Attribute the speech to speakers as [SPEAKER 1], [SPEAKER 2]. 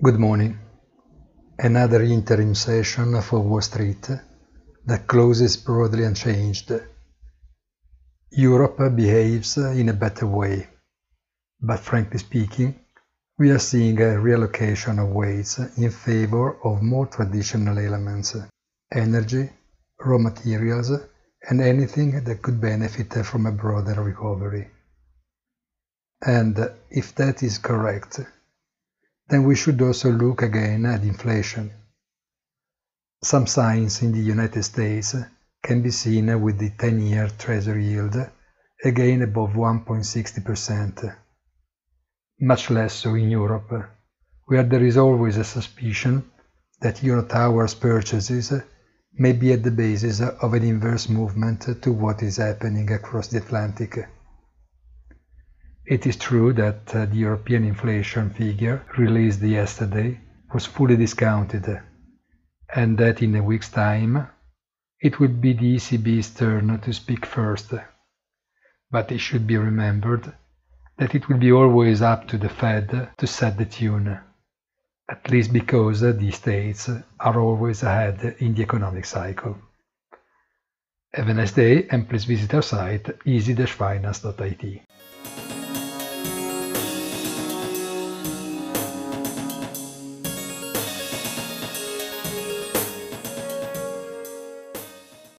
[SPEAKER 1] Good morning. Another interim session for Wall Street that closes broadly unchanged. Europe behaves in a better way, but frankly speaking, we are seeing a reallocation of weights in favor of more traditional elements, energy, raw materials, and anything that could benefit from a broader recovery. And if that is correct, then we should also look again at inflation. Some signs in the United States can be seen with the 10-year Treasury yield again above 1.60%. Much less so in Europe, where there is always a suspicion that Eurotowers purchases may be at the basis of an inverse movement to what is happening across the Atlantic. It is true that uh, the European inflation figure released yesterday was fully discounted and that in a week's time it will be the ECB's turn to speak first. But it should be remembered that it will be always up to the Fed to set the tune, at least because the states are always ahead in the economic cycle. Have a nice day and please visit our site easy-finance.it.